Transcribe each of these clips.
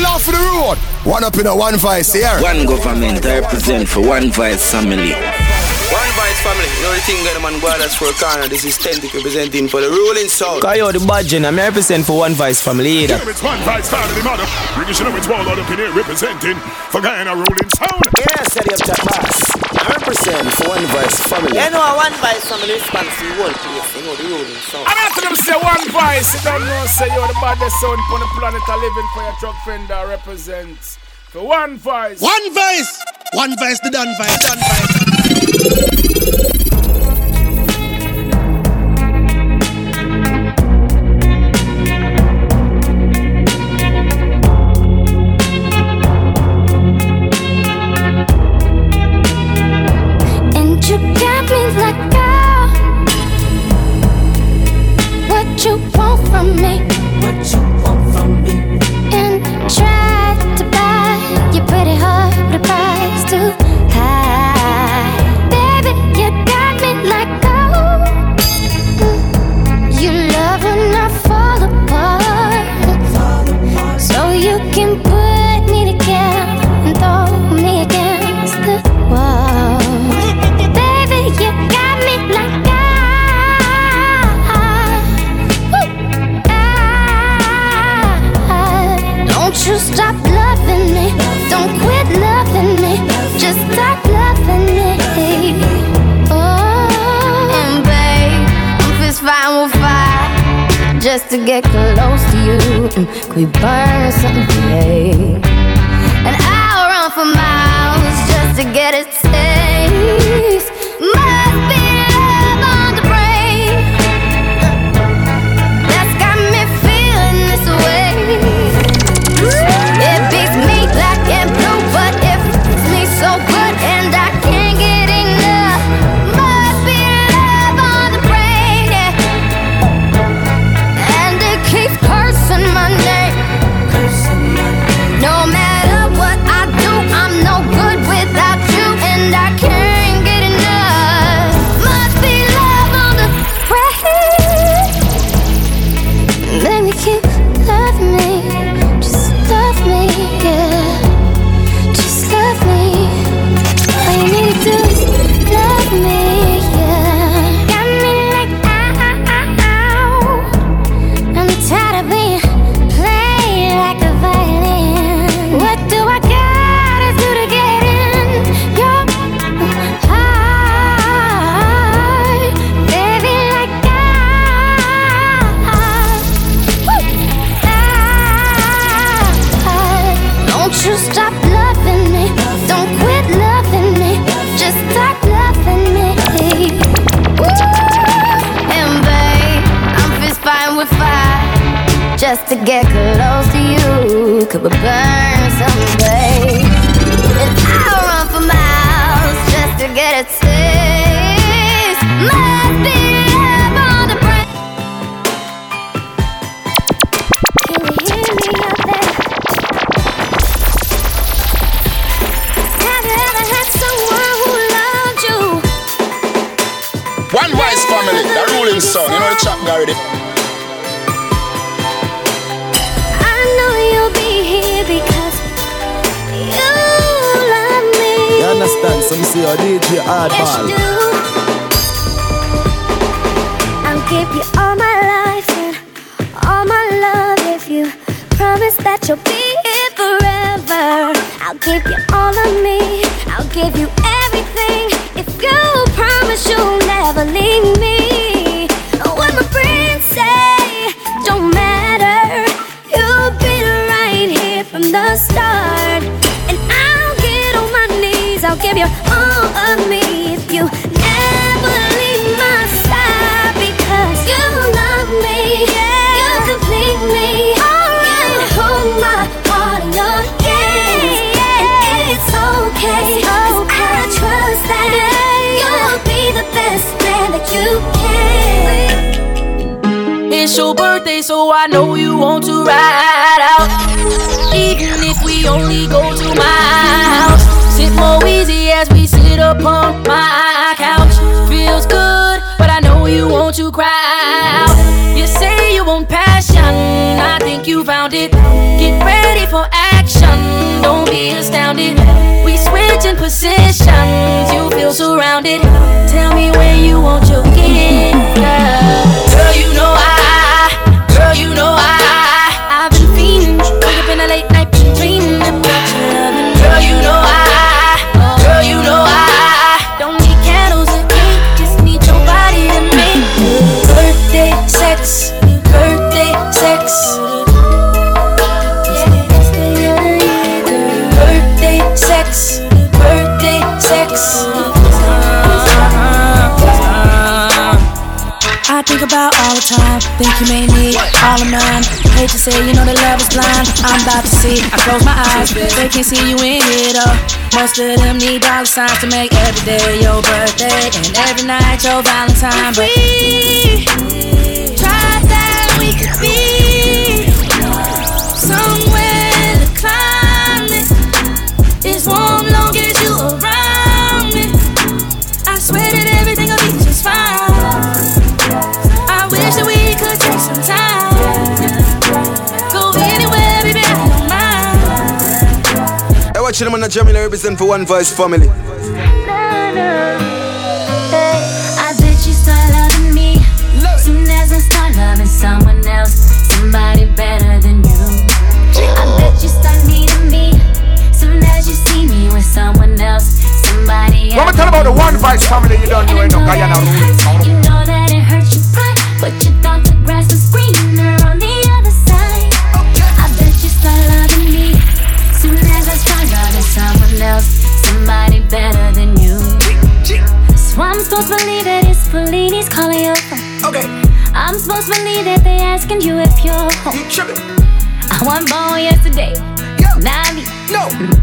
Off for the road. One up in a one voice here. One government I represent for one voice family. One Voice family, you know the thing that man brothers for a corner. This is Tentic representing for the ruling sound. Cause you the budget, I'm represent for One Voice family either. It's One Voice family mother. British you know it's all up in here representing for Guyana ruling sound. Yeah, steady up that boss. I represent for one voice family. You know, One Voice family responsible for the place. You know the ruling sound. I'm after them say One Voice. You don't know say you're the baddest sound on the planet. I living for your truck fender represents for One Voice. One voice, one voice, the done vice, done vice. To get close to you. Could we burn something, babe? And I'll run for miles understand? Some say your DJ Yes, you. I'll give you all my life and all my love if you promise that you'll be here forever. I'll give you all of me. I'll give you everything if you promise you'll never leave me. Knees. I'll give you all of me if you never leave my side because you love me. You complete me. Alright, hold my heart in your hands, and it's okay. I trust that you'll be the best man that you can. It's your birthday, so I know you want to ride out. Even we only go to my house, sit more easy as we sit upon my couch. Feels good, but I know you want to cry out. You say you want passion, I think you found it. Get ready for action. don't be astounded. We switching positions, you feel surrounded. Tell me where you want your girl. Girl, you know I, think about all the time, think you may need all of mine. Hate to say, you know that love is blind. I'm about to see, I close my eyes, they can't see you in it up. Most of them need dollar signs to make every day your birthday and every night your Valentine. But we tried that we could be somewhere the climate is warm long as you around watch them on the Jamila represent for One Voice family. I bet you start loving me soon as I start loving someone else, somebody better than you. I bet you start needing me soon as you see me with someone else, somebody else. Let me tell about the One Voice family you don't know, you know, Guyana ruling sound. You know that better than you. So I'm supposed to believe that it's Fellini's calling your phone. Okay, I'm supposed to believe that they asking you if you're home. you tripping? I wasn't born yesterday, Yo, not me. no, mm-hmm.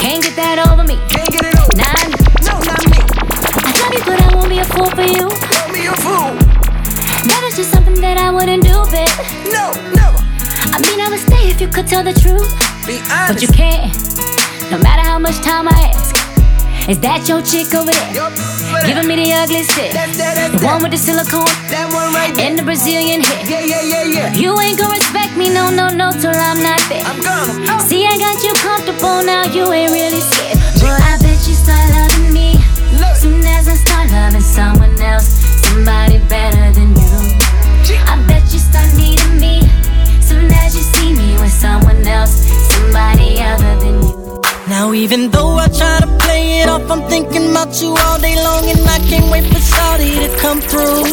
Can't get that over me, can't get it over. not me. No, not me. I love you, but I won't be a fool for you. Call me a fool. That is just something that I wouldn't do, babe. No, never. I mean, I would stay if you could tell the truth, Be honest. but you can't. No matter how much time I ask, is that your chick over there? Giving me the ugly shit. That's that, that's The one with the silicone That one right there. and the Brazilian hair. Yeah, yeah, yeah, yeah. You ain't gonna respect me, no, no, no, till I'm not there. I'm gonna. See, I got you comfortable now, you ain't really scared. But I bet you start loving me Look. soon as I start loving someone else, somebody Now even though I try to play it off, I'm thinking about you all day long And I can't wait for Shawty to come through.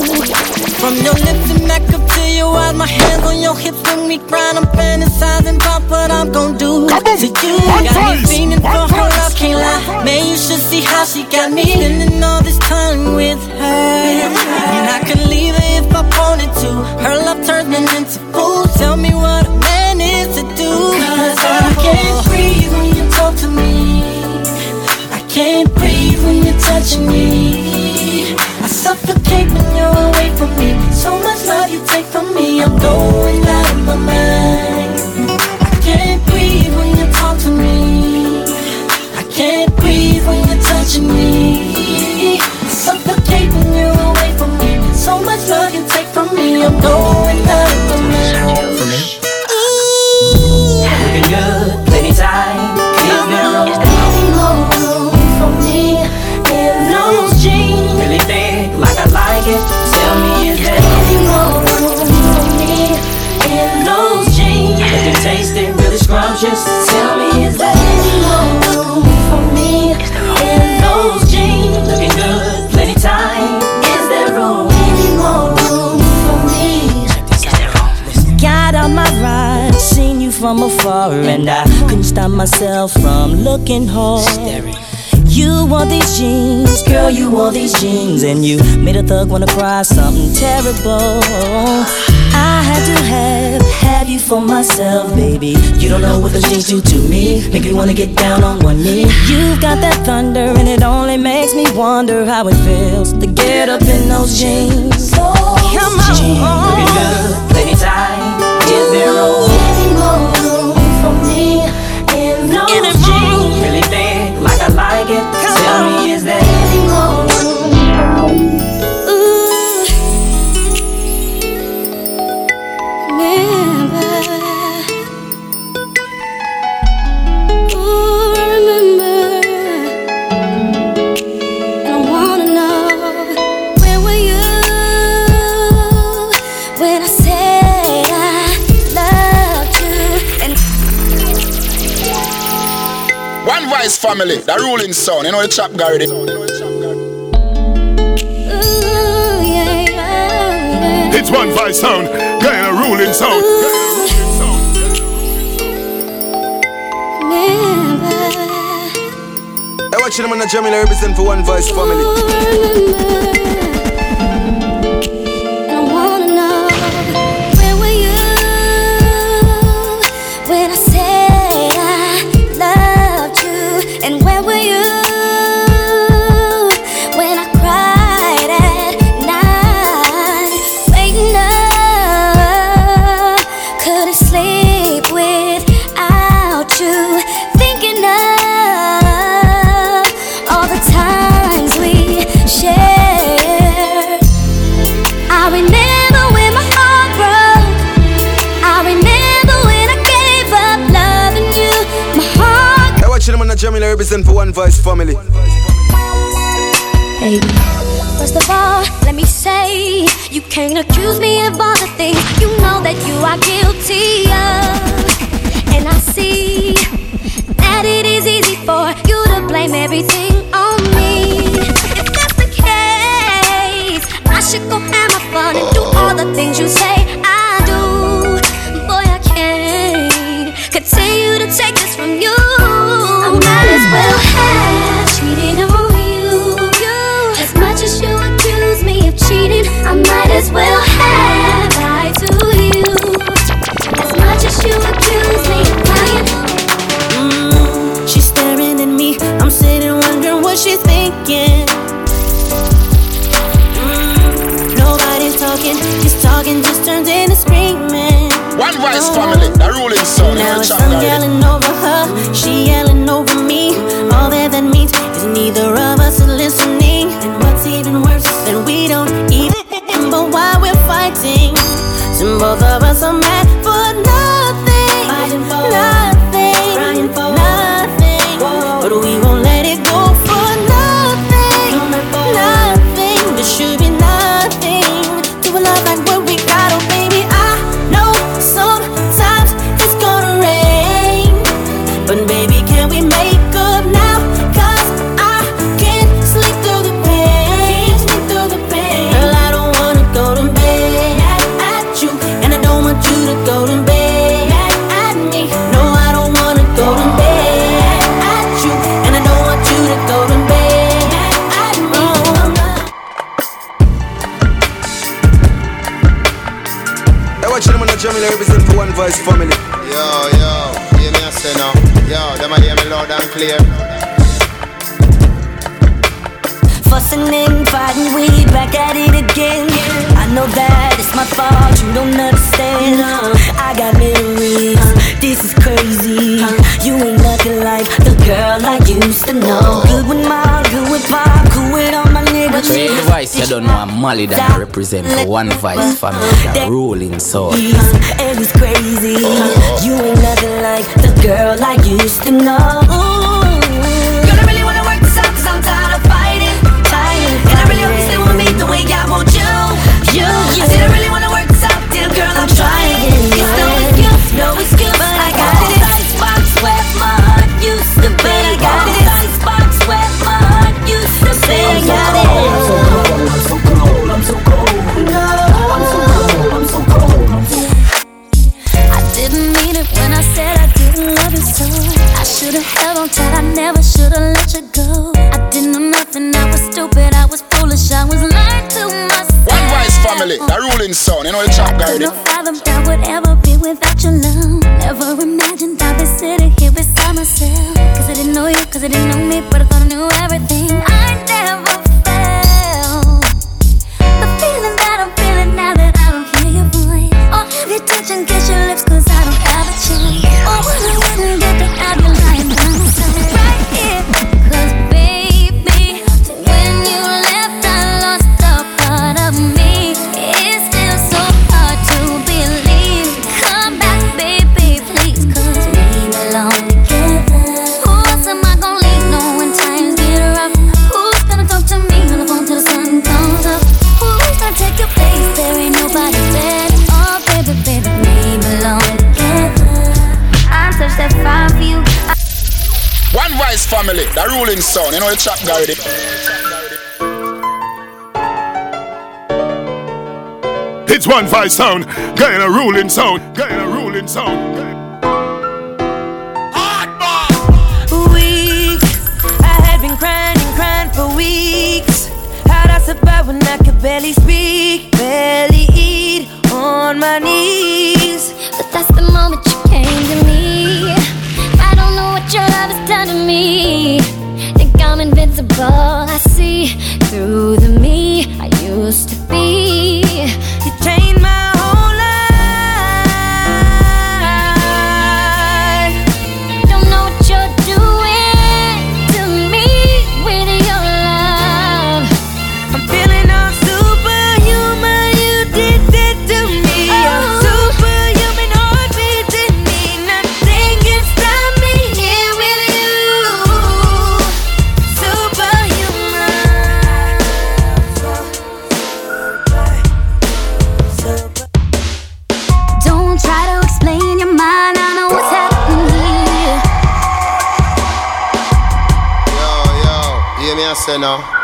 From your lips and back up to your eyes My hands on your hips when we grind I'm fantasizing about what I'm gon' do. To you, One got me one for her love, can't lie. Man, you should see how she got me Spending all this time with her. And I could leave her if I wanted to. Her love turns me into fool. Tell me what a man is to do. Cause I can't breathe can't breathe when you're touching me. I suffocate when you're away from me. So much love you take from me. I'm going out you and I couldn't stop myself from looking hard. You wore these jeans, girl, you wore these jeans, and you made a thug wanna cry something terrible. I had to have, have you for myself, baby. You don't know what those jeans do to me, make me wanna get down on one knee. You've got that thunder, and it only makes me wonder how it feels to get up in those jeans. Come on. Looking good, plenty time. Is there room? It. Tell me, is there family, the ruling son. You know the chap Gary. It's one voice sound, kind of ruling sound. I watch them on the Jamila represent for one voice family. Jamila represent for one voice family. Hey. First of all, let me say, you can't accuse me of all the things you know that you are guilty of. And I see that it is easy for you to blame everything on me. If that's the case, I should go have my fun and do all the things you say I continue to take this from you I might as well have cheated on you. As much as you accuse me of cheating, I might as well have lied to you. As much as you accuse me of lying. Mm, she's staring at me. I'm sitting wondering what she's thinking. Mm, nobody's talking, just talking just turns into screaming. One voice family, the ruling it's I'm yelling over her, she yelling over me. All that that means is neither of us is listening. And what's even worse than we don't even remember why we're fighting. So both of us are mad represent for family. Yo, yo, hear me a say now. Yo, them a hear me loud and clear. Fussing and fighting, we back at it again. I know that it's my fault, you don't understand. I got memories, this is crazy. You ain't nothing like the girl I used to know. Good with mom, good with pop, good with all my niggas. The voice, you don't know I'm Molly that I represent one voice family, the ruling soul. And it's crazy. You ain't nothing like the girl I used to know. Girl, I really wanna work this out cause I'm tired of fighting. Tired and I really hope you stay with me the way I want you. You, you. I said I really wanna work this out, damn girl, I'm trying. It's no excuse, no excuse, but I got this icebox where my heart used to be. I got this used to be. I got it. I'm so cold, I'm so cold, I'm so cold. No. I'm so cold, I'm so cold. I didn't mean it when I said I didn't love you so. I should've held on tight, I never should've let you go. I didn't know nothing, I was stupid, I was foolish, I was lying to myself. One family, the ruling son. You know the chap Gary. Couldn't fathom would ever be without your love. Never imagined I'd be sitting here beside myself. Cause I didn't know you, cause I didn't know me, but I thought I knew You know it's trap guy with. It's one five sound, Guyana ruling sound, Guyana ruling sound. Weak, I had been crying crying for weeks. How'd I survive when I could barely speak, barely eat on my knees? But that's the moment you came to me. I don't know what your love has done to me invisible. I see through the me I used now.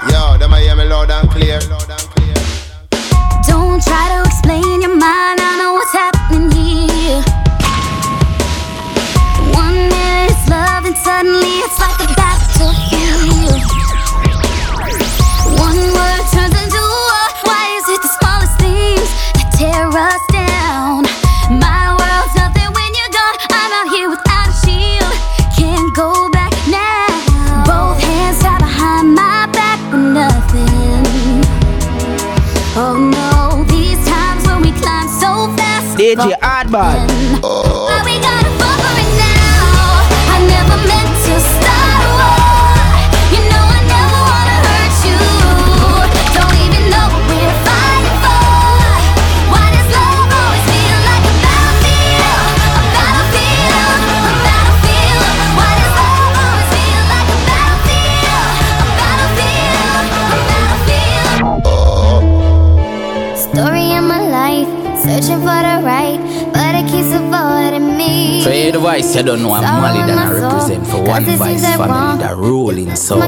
So don't know I'm Mali than I represent for one voice family, the ruling soul.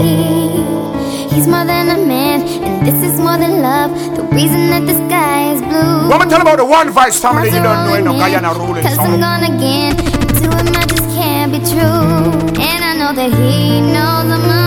He, he's more than a man, and this is more than love. The reason that the sky is blue. Let me tell about the one voice family you don't know, in no Guyana ruling soul. Cause I'm gone again, to him I just can't be true. And I know that he knows I'm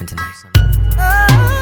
something tonight.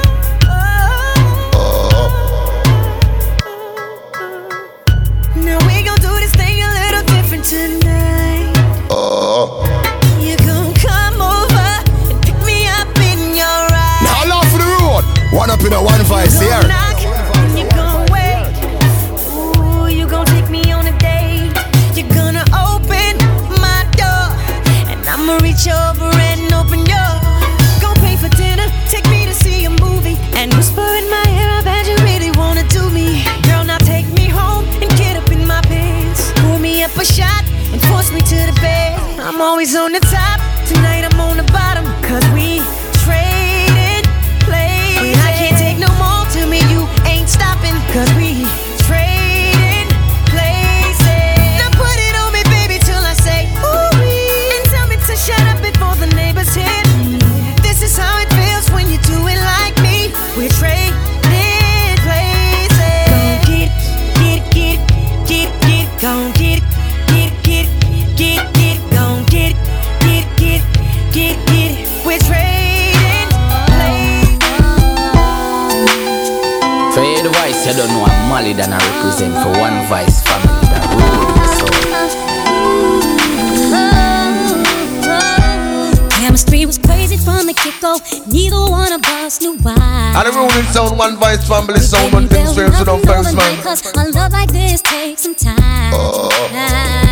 always on the top and I represent for one voice family that rule the. Chemistry was crazy from the get-go. Neither one of us knew why. And the ruling sound, one voice family sound, one thing strange, so don't first man. Cause a love like this takes some time. Oh.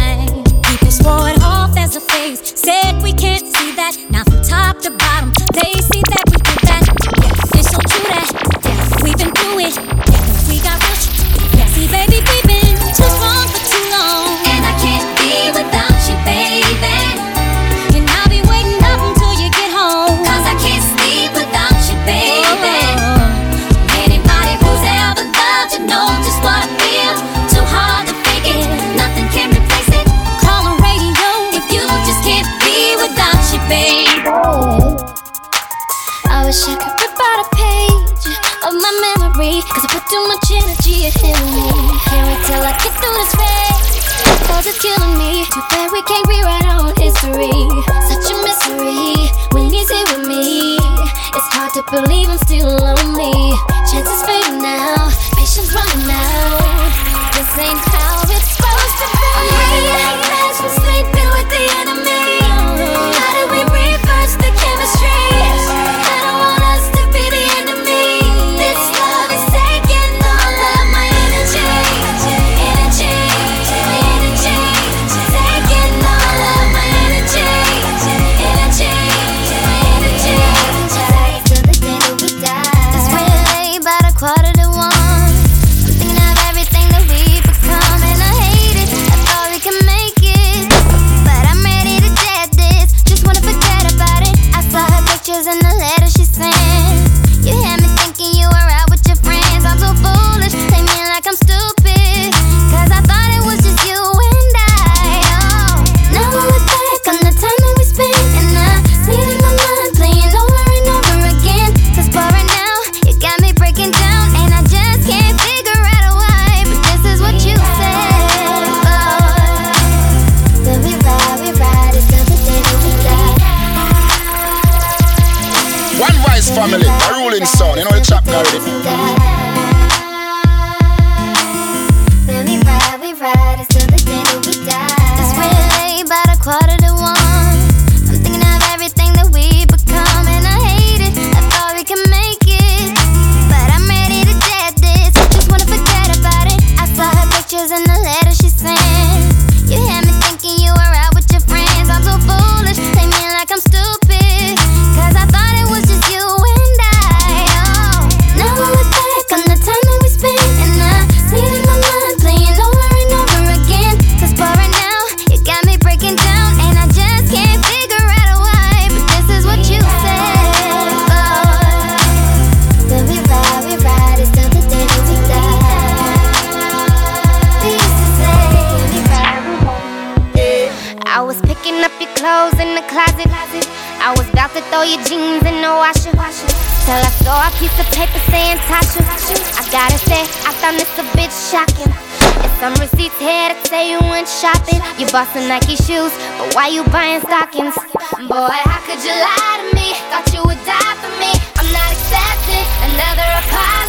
family, the ruling son. you know the chap got it. piece of paper saying Tasha. I gotta say, I found this a bit shocking. There's some receipts here that say you went shopping. You bought some Nike shoes, but why you buying stockings? Boy, how could you lie to me? Thought you would die for me. I'm not accepting another apology.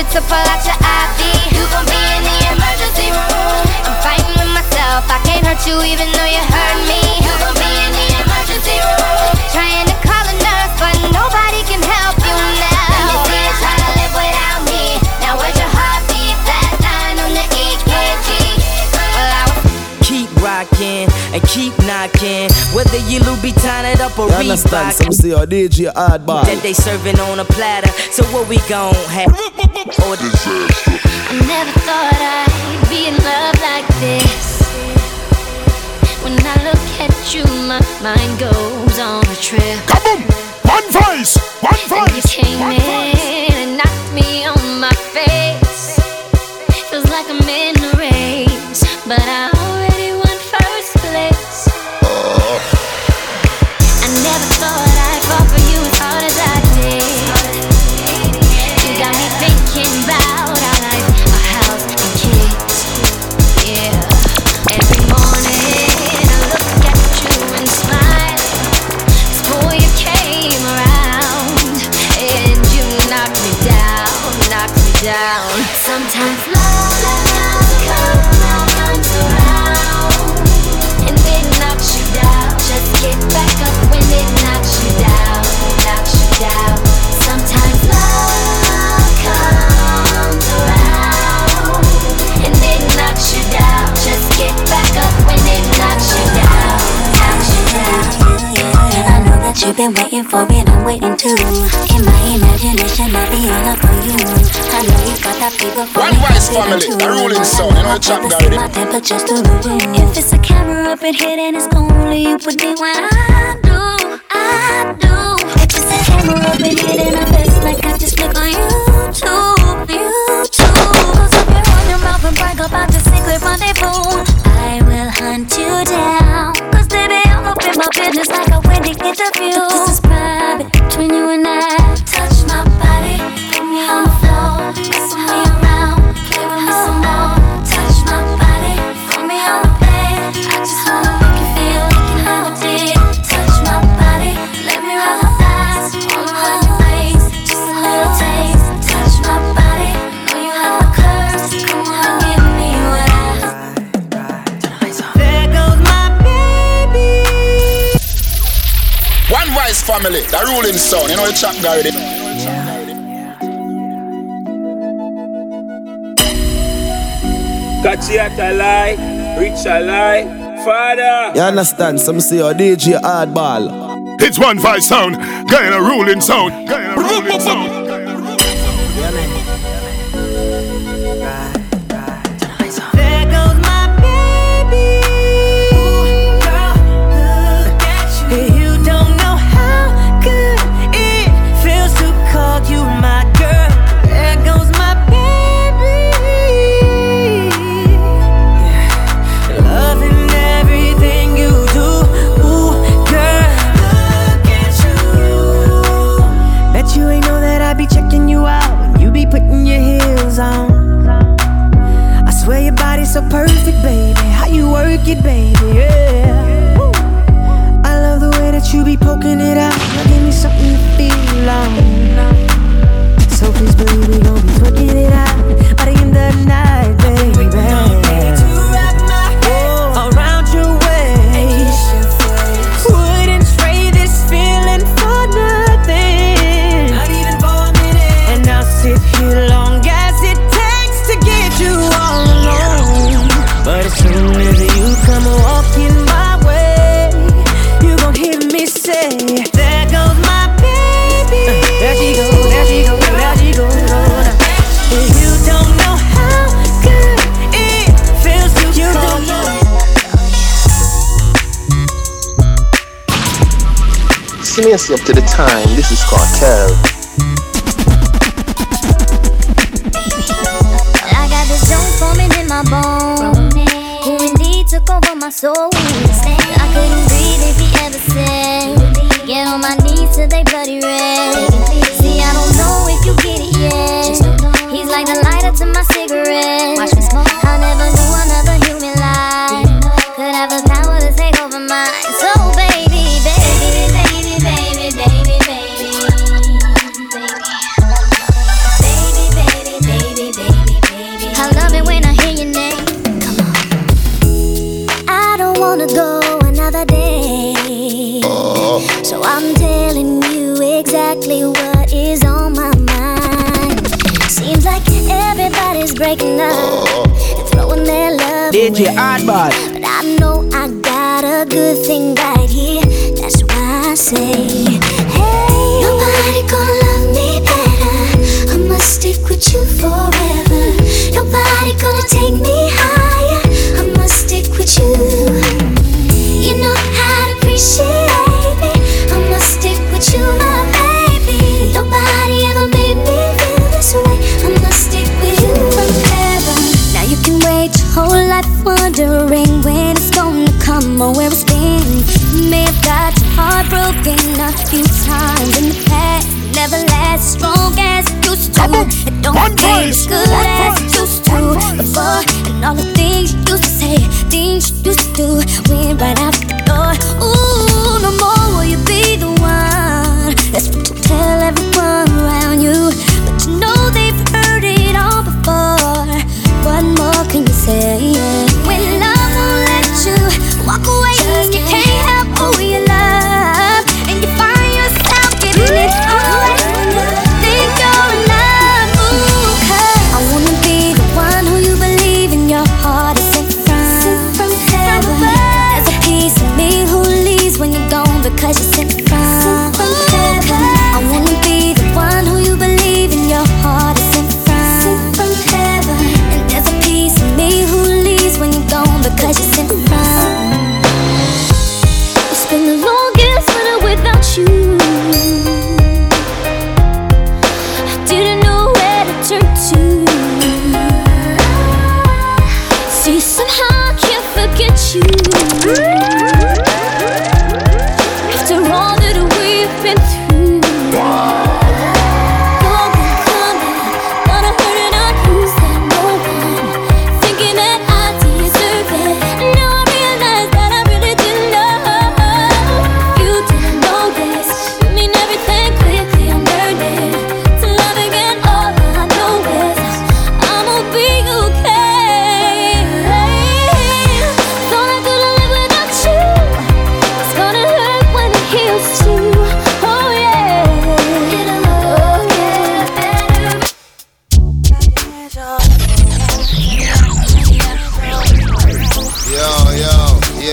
shit's up a lot to IV. You gon' be in the emergency room. I'm fighting with myself. I can't hurt you even though you hurt me. You gon' be in the emergency room. Trying to call a nurse, but nobody can help you now. Let me see you try to live without me. Now where's your heartbeat? Flat line on the EKG. Well, I was keep rocking and keep knocking whether you Louboutin it up or you Reebok. Some say oh, your DJ hardball. That they serving on a platter. So what we gon' have? or disaster. I never thought I'd be in love like this. When I look at you, my mind goes on a trip. Kaboom! One voice! One voice! You came One in voice. and knocked me on my face. Feels like I'm in a race, but I. You've been waiting for it, I'm waiting too. In my imagination, I'll be all up for you. I know you got that fever for One me. One family, the ruling song, and I'll chop got. My temperature's to the roof. If it's a camera up in here, then it's gonna leave with me when I do, I do. If it's a camera up in here, then I feel like I just click on YouTube, YouTube. Close up your own mouth and brag about the secret rendezvous. I will hunt you down business like a windy interview. know it's up, Gary. Catchy at a lie, rich a lie, father. You understand? Some say your DJ hardball. It's one voice sound, Guyana ruling sound, Guyana ruling sound. it, baby, yeah. I love the way that you be poking it out. Now give me something to feel on. So please, baby, gon' be twerking it out. fancy up to the time. This is Cartel. times in the past never last as strong as it used to. It don't taste good as it used to before. And all the things you used to say, things you used to do, went right out the door. Ooh, no more will you be the one. That's what you tell everyone.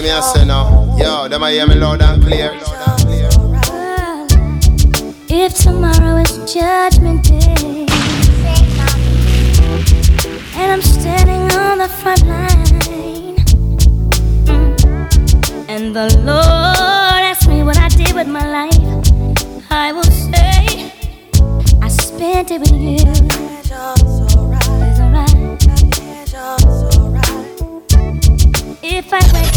me a say now. Yo, them a hear me loud and clear. If tomorrow is judgment day, and I'm standing on the front line, mm, and the Lord asks me what I did with my life, I will say, I spent it with you. If I wake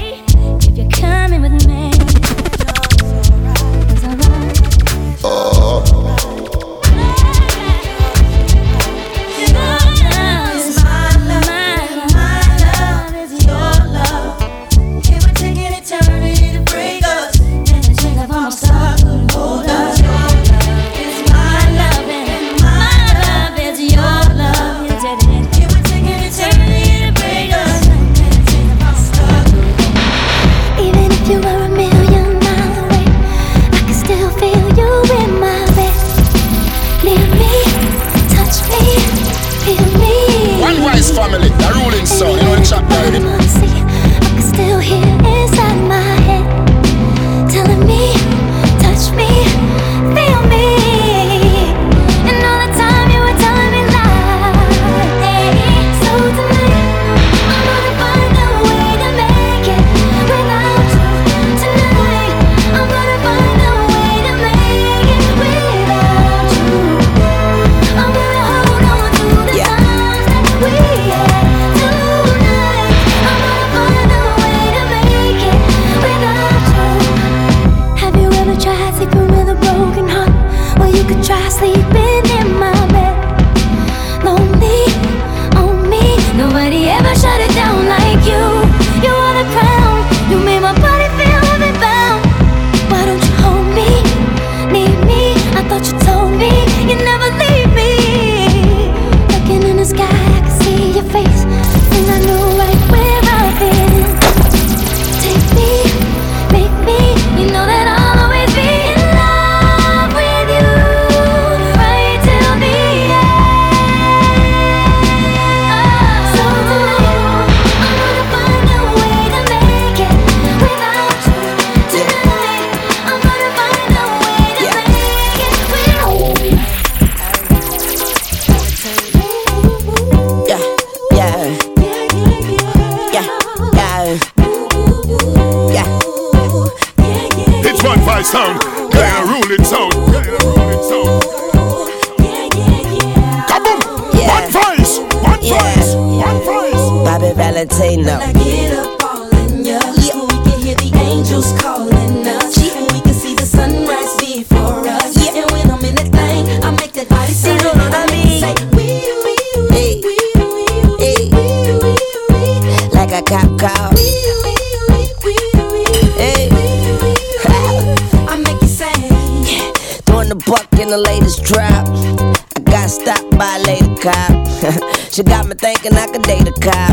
need a cop.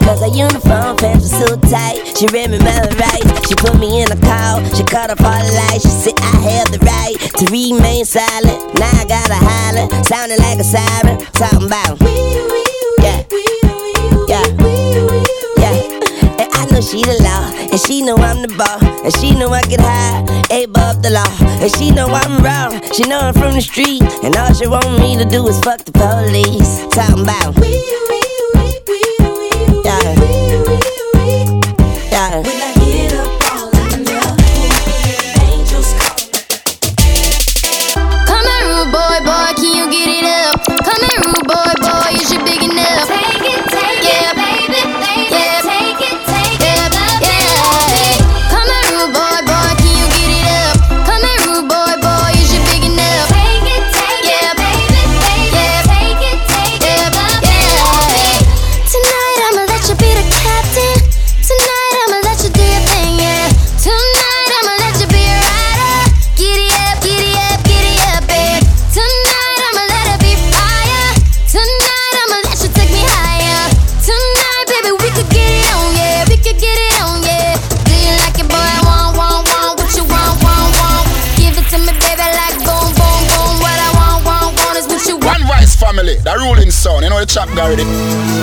Cause her uniform pants were so tight. She read me my right. She put me in a call. She cut off all the lights. She said I have the right to remain silent. Now I gotta holler, sounding like a siren. Talking about yeah, yeah, yeah. And I know she the law, and she know I'm the ball, and she know I get high, above the law, and she know I'm wrong, she know I'm from the street, and all she want me to do is fuck the police. Talking about. Yeah. yeah. heard it.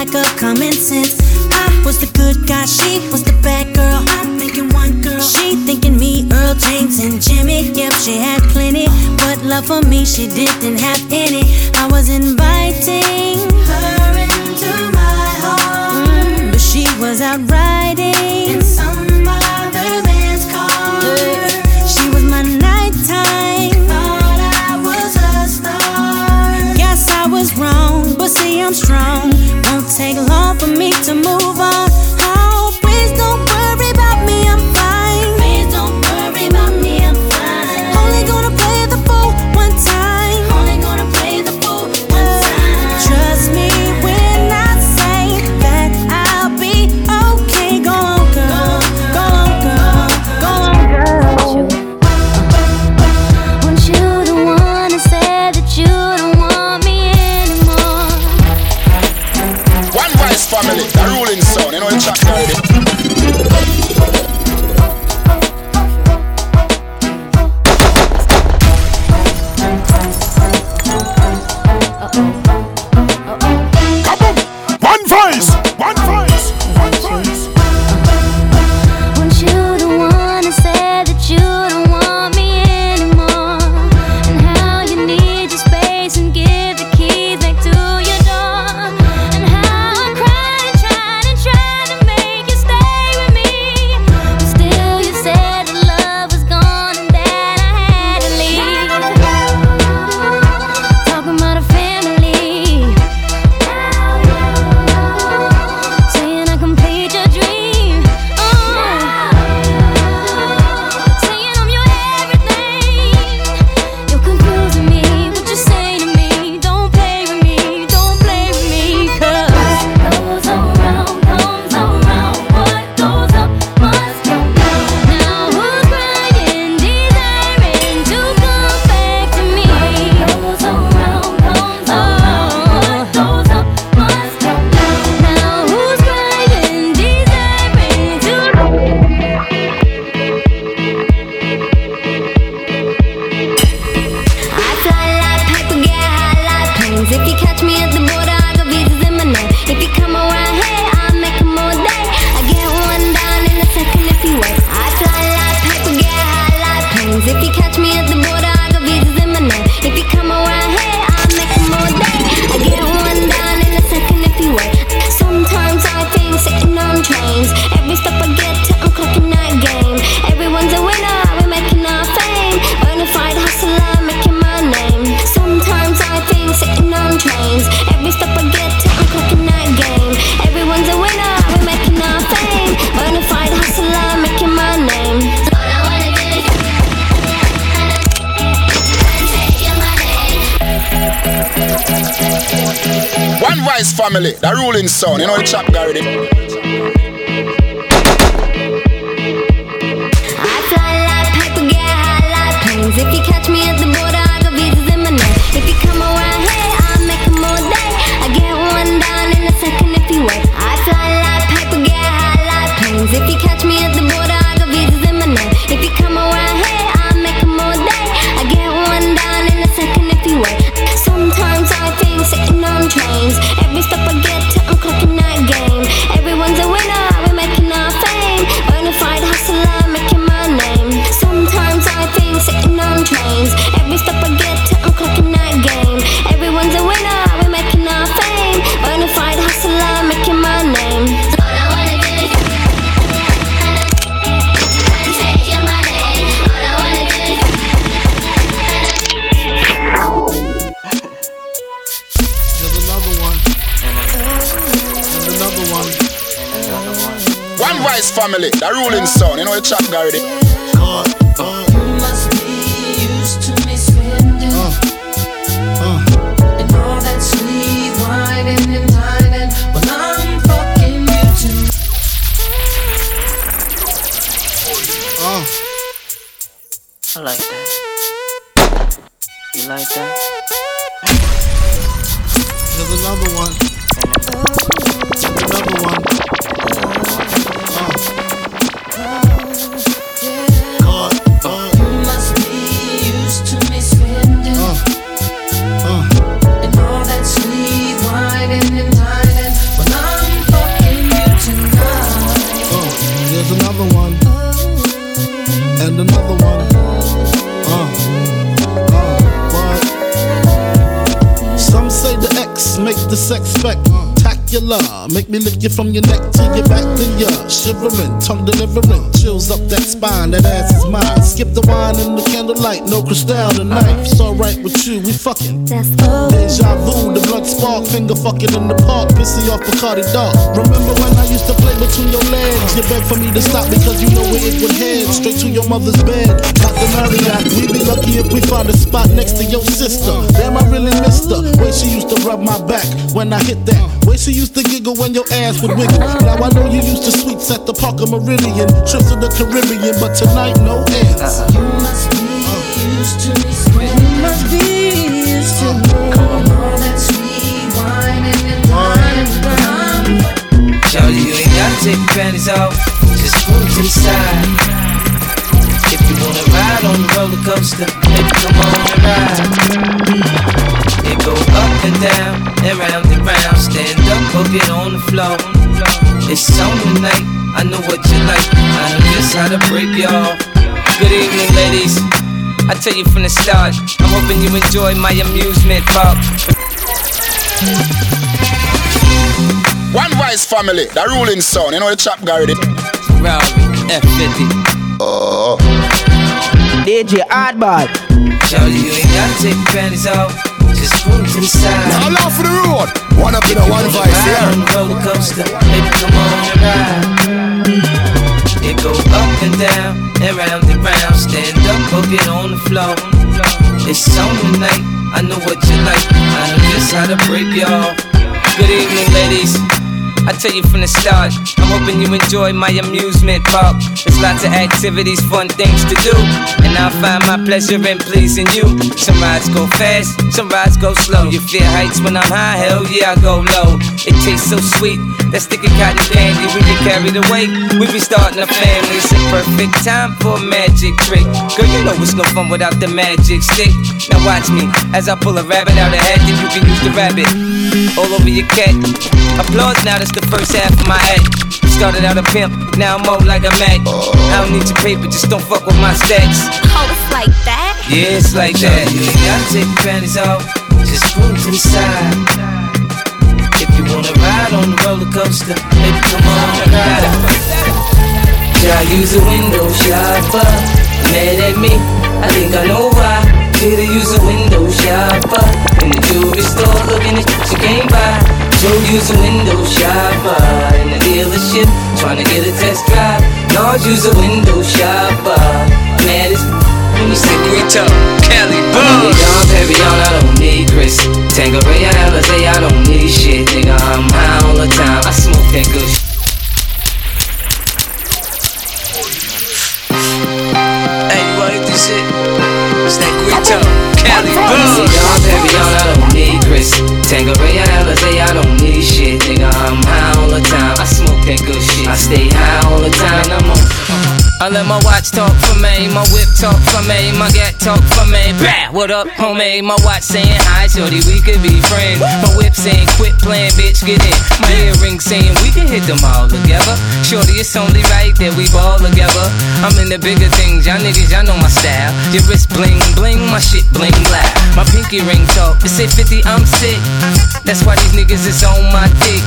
Like a common sense. I was the good guy, she was the bad girl. I'm thinking one girl, she thinking me, Earl James and Jimmy. Yep, she had plenty, but love for me she didn't. vê family. The ruling son, you know the chap Gary. You Make me lick you from your neck to your back to your shivering, tongue delivering, chills up that spine. That ass is mine. Skip the wine and the candlelight, no crystal tonight. It's alright with you, we fucking. Deja vu, the blood spark, finger fucking in the park, pissy off Bacardi Dark. Remember when I used to play between your legs? You begged for me to stop because you know where it would head. Straight to your mother's bed. Got the Marriott, we'd be lucky if we found a spot next to your sister. Damn, I really missed her. Way she used to rub my back when I hit that. Way she used to giggle when your ass would wiggle. Now I know you used to sweets at the Parker Meridian, trips to the Caribbean, but tonight no ends. Uh-huh. You must be used to me spending. You must be used to me. All that sweet whining and dining when you ain't gotta take your panties off. Just move to the side. If you wanna ride on the roller coaster, baby, come on and ride. It go up and down, and round and round. Stand up or get on the floor. It's on tonight. I know what you like. I know just how to break y'all. Good evening, ladies. I tell you from the start, I'm hoping you enjoy my amusement park. One Vice family, the ruling son, you know the chap Gardy. Rowdy, F50. Oh. DJ Hardball. Shawty, you ain't gotta take your panties off. Move to the side. Now for the road. One up in a one Vice the roller coaster, baby, come on ride. It go up and down, and round and round. Stand up or get on the floor. It's on tonight. I know what you like. I know just how to break y'all. Good evening, ladies. I tell you from the start, I'm hoping you enjoy my amusement park. There's lots of activities, fun things to do, and I'll find my pleasure in pleasing you. Some rides go fast, some rides go slow. You feel heights when I'm high, hell yeah, I go low. It tastes so sweet, that sticky cotton candy. We get carried away, we be starting a family. It's a perfect time for a magic trick. Girl, you know it's no fun without the magic stick. Now watch me as I pull a rabbit out of hat, then you can use the rabbit all over your cat. Applause now, that's the first half of my act. Started out a pimp, now I'm more like a Mac. I don't need your paper, just don't fuck with my stacks. Oh, it's like that? Yeah, it's like that. You ain't gotta take your panties off, just move to the side. If you wanna ride on the roller coaster, baby, come on and ride it. Should I use a window shopper? Mad at me? I think I know why. Did I use a window shopper? In the jewelry store looking at shit she can't buy. Joe use a window shopper. In the dealership trying to get a test drive. Lord use a window shopper. Mad as when you say Rita, Kelly, Buzz. Dom Perignon, I don't need Chris. Tangeray, Alizé, I don't need shit, nigga. I'm high all the time. I smoke that good shit. Tangeray, Alizé, I don't need shit, nigga. I'm high all the time. I smoke that good shit. I stay high all the time. And I'm on. I let my watch talk for me, my whip talk for me, my gat talk for me. Bah, what up, homie? My watch saying hi, shorty, we could be friends. My whip saying quit playing, bitch, get in. My earring saying we can hit them all together. Shorty, it's only right that we ball together. I'm in the bigger things, y'all niggas, y'all know my style. Your wrist bling bling, my shit bling black. My pinky ring talk, it say 50, I'm sick. That's why these niggas is on my dick.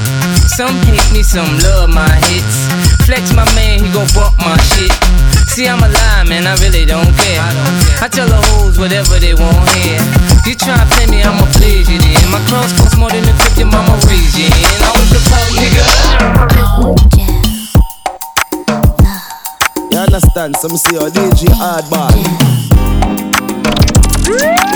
Some hate me, some love my hits. Flex my man, he gon' bump my shit. See, I'm a lie, man, I really don't care. I tell the hoes whatever they want hear. You try to play me, I'ma please you then. My cross costs more than the trip your mama raised you in. I was the fuck, nigga. dance, I'm see a DJ Hardball. One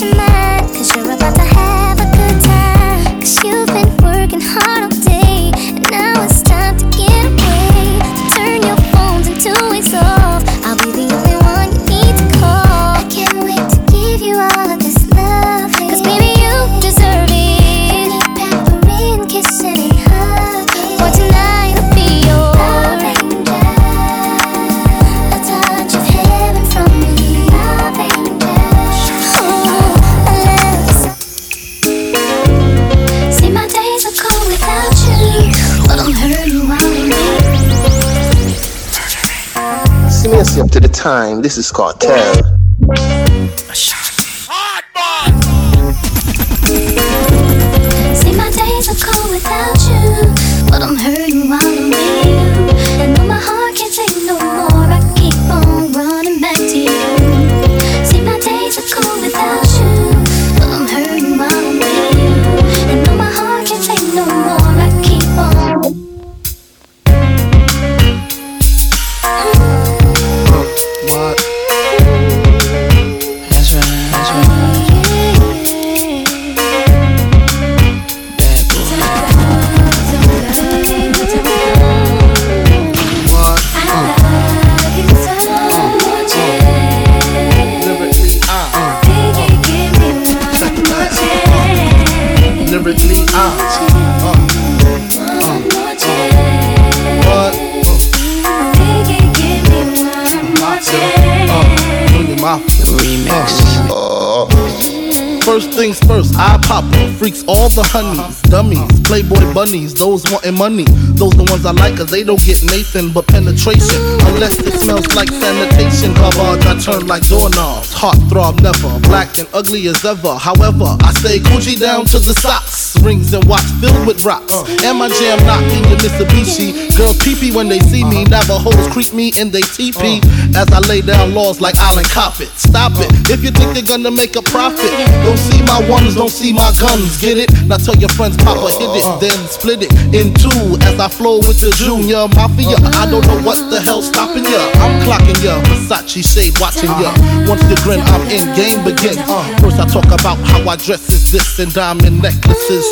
Cause you're about to have a good time. Cause you've time. This is Cartel. See, the honeys, dummies, playboy bunnies, those wanting money. Those the ones I like, cause they don't get Nathan but penetration. Unless it smells like sanitation. Garbage, I turn like doorknobs. Heart throb never, black and ugly as ever. However, I stay Gucci down to the socks. Rings and watch filled with rocks. Uh. And my jam knocking your Mitsubishi. Girls peepee when they see me. Uh-huh. Navajos creep me and they teepee. Uh. As I lay down laws like Island Coppet. Stop it. If you think you're gonna make a profit, don't see my ones, don't see my guns. Get it? Now tell your friends, Papa hit it, uh-huh. then split it in two. As I flow with the Junior Mafia. I don't know what the hell's stopping ya. I'm clocking ya. Versace shade watching ya. Uh-huh. Once you grin, I'm in game begins. First I talk about how I dress is this and diamond necklaces,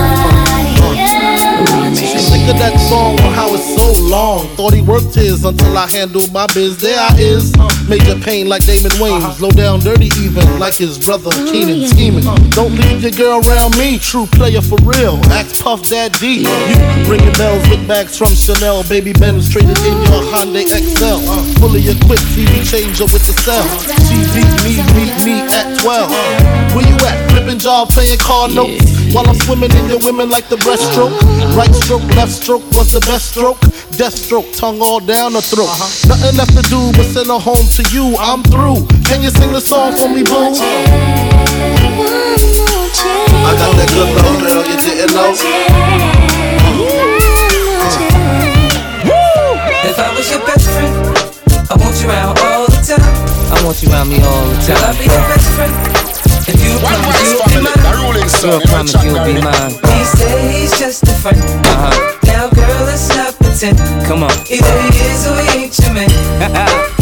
Think of that song on how it's so long. Thought he worked his until I handled my biz. There I is. Major pain like Damon Wayans. Uh-huh. Low down dirty even like his brother oh, Keenan scheming. Don't leave your girl around me. True player for real. Axe Puff Dad D. You ringing bells with bags from Chanel. Baby Benz traded in your Hyundai XL. Uh-huh. Fully equipped TV changer with the cell. TV me, meet me at 12. Where you at? Flipping job, playing car notes. While I'm swimming in your women like the breaststroke. Right stroke, left stroke was the best stroke. Death stroke, tongue all down the throat. Uh-huh. Nothing left to do but send her home to you. I'm through. Can you sing the song for me, boo? I got that good love, girl, you didn't know. If I was your best friend, I want you around all the time. I want you around me all the Girl, I'll time. be your best friend. One family, the ruling son. Promise you'll be mine. He say he's just a friend. Uh-huh. Now, girl, let's not pretend. Come on. Either he is or he ain't your man.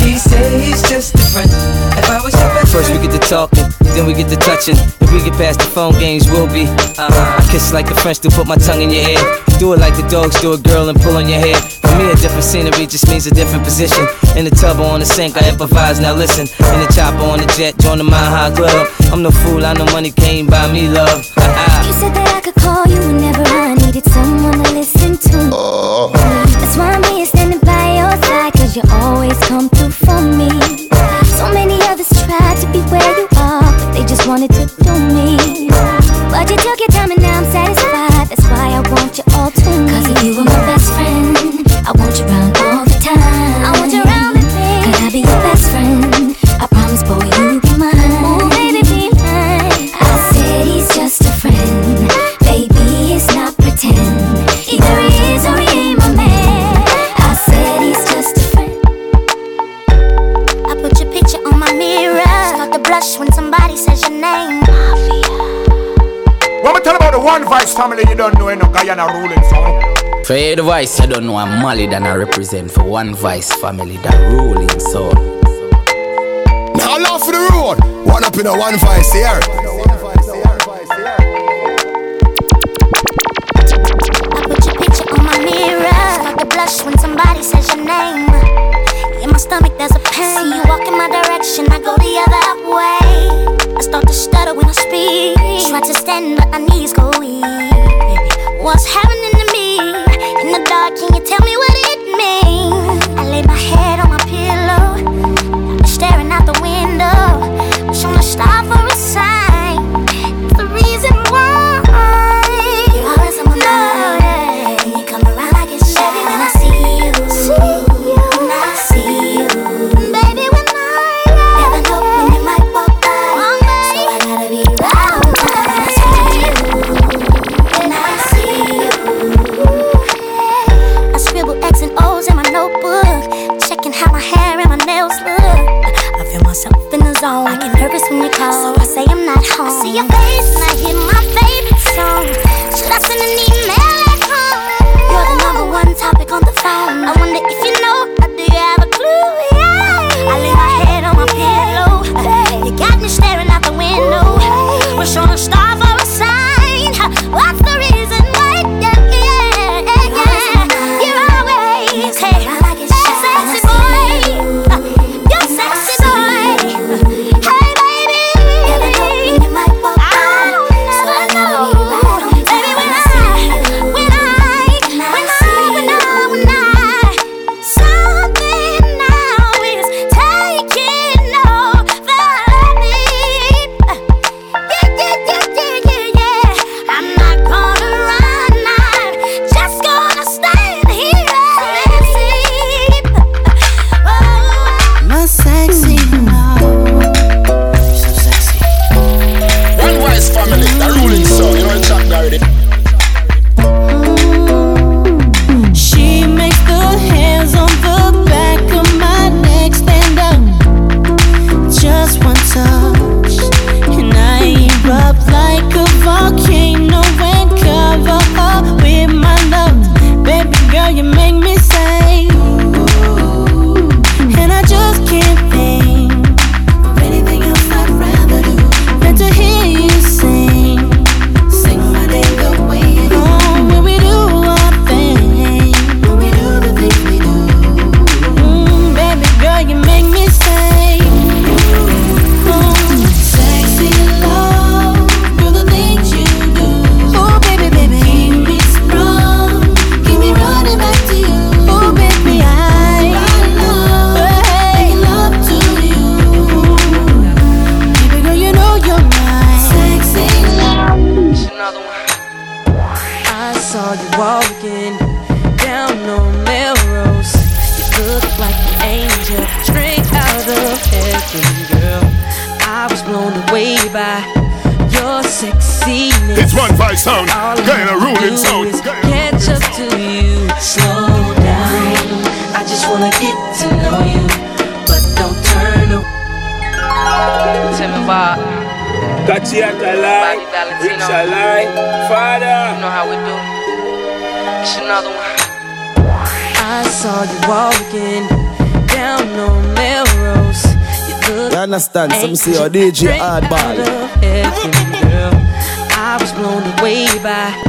he say he's just a friend. If I was your First we get to talking, then we get to touching. If we get past the phone games, we'll be. Uh-huh. I kiss like the French to put my tongue in your ear. Do it like the dogs do a girl and pull on your hair. For me, a different scenery just means a different position. In the tub or on the sink, I improvise, now listen. In the chopper on the jet, join the Mile High Club. I'm no fool, I know money came by me, love. you said that I could call you whenever I needed someone to listen to. Oh. That's why I'm here standing by your side, cause you always come through for me. Wanted to do me. Family you don't know, you know, Guyana ruling sound. For hear the voice, you don't know I'm Mali than I represent for one vice family, the ruling soul. Now love for the road. One up in a one vice here. I put your picture on my mirror. Start to blush when somebody says your name. In my stomach, there's a pain. See you walk in my direction, I go the other way. I start to stutter when I speak. Try to stand, but my knees go weak. What's happening to me? In the dark, can you tell me what it means? I lay my Tatiana lie, Rich a Father. You know how we do. It's another one. I saw you walking down on Melrose. You look understand? Some say your DJ hardball. I was blown away by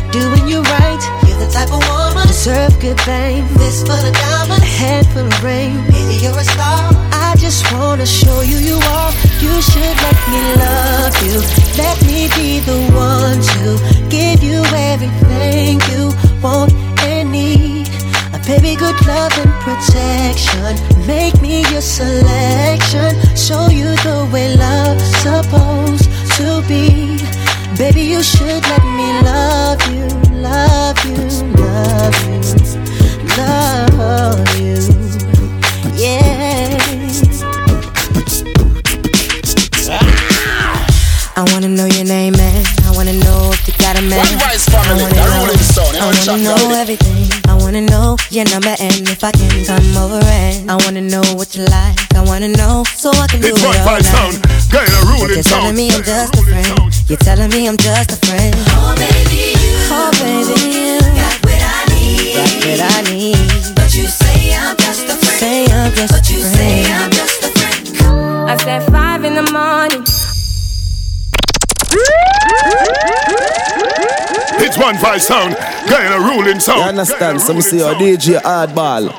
doing you right. You're the type of woman deserve good fame. This for the diamonds, a head full of rain. Baby, you're a star. I just wanna show you you are. You should let me love you. Let me be the one to give you everything you want and need. A baby, good love and protection. Make me your selection. Show you the way love's supposed to be. Baby, you should let me love you, love you, love you, love you. Yeah. I wanna know your name, man. I wanna know if you got a man. One Vice family, I wanna know, I wanna know everything. I wanna know your number and if I can come over and I wanna know what you like. I wanna know so I can do It's it one all five night. sound, got a you're telling sound. me I'm just a friend. You're telling me I'm just a friend. Oh baby, you. Oh baby, you. Got what I need. Got what I need. But you say I'm just a friend. Say I'm just but a you say I'm just a friend. I said five in the morning. It's one five sound, got a rolling sound. You understand? Some say your DJ hardball.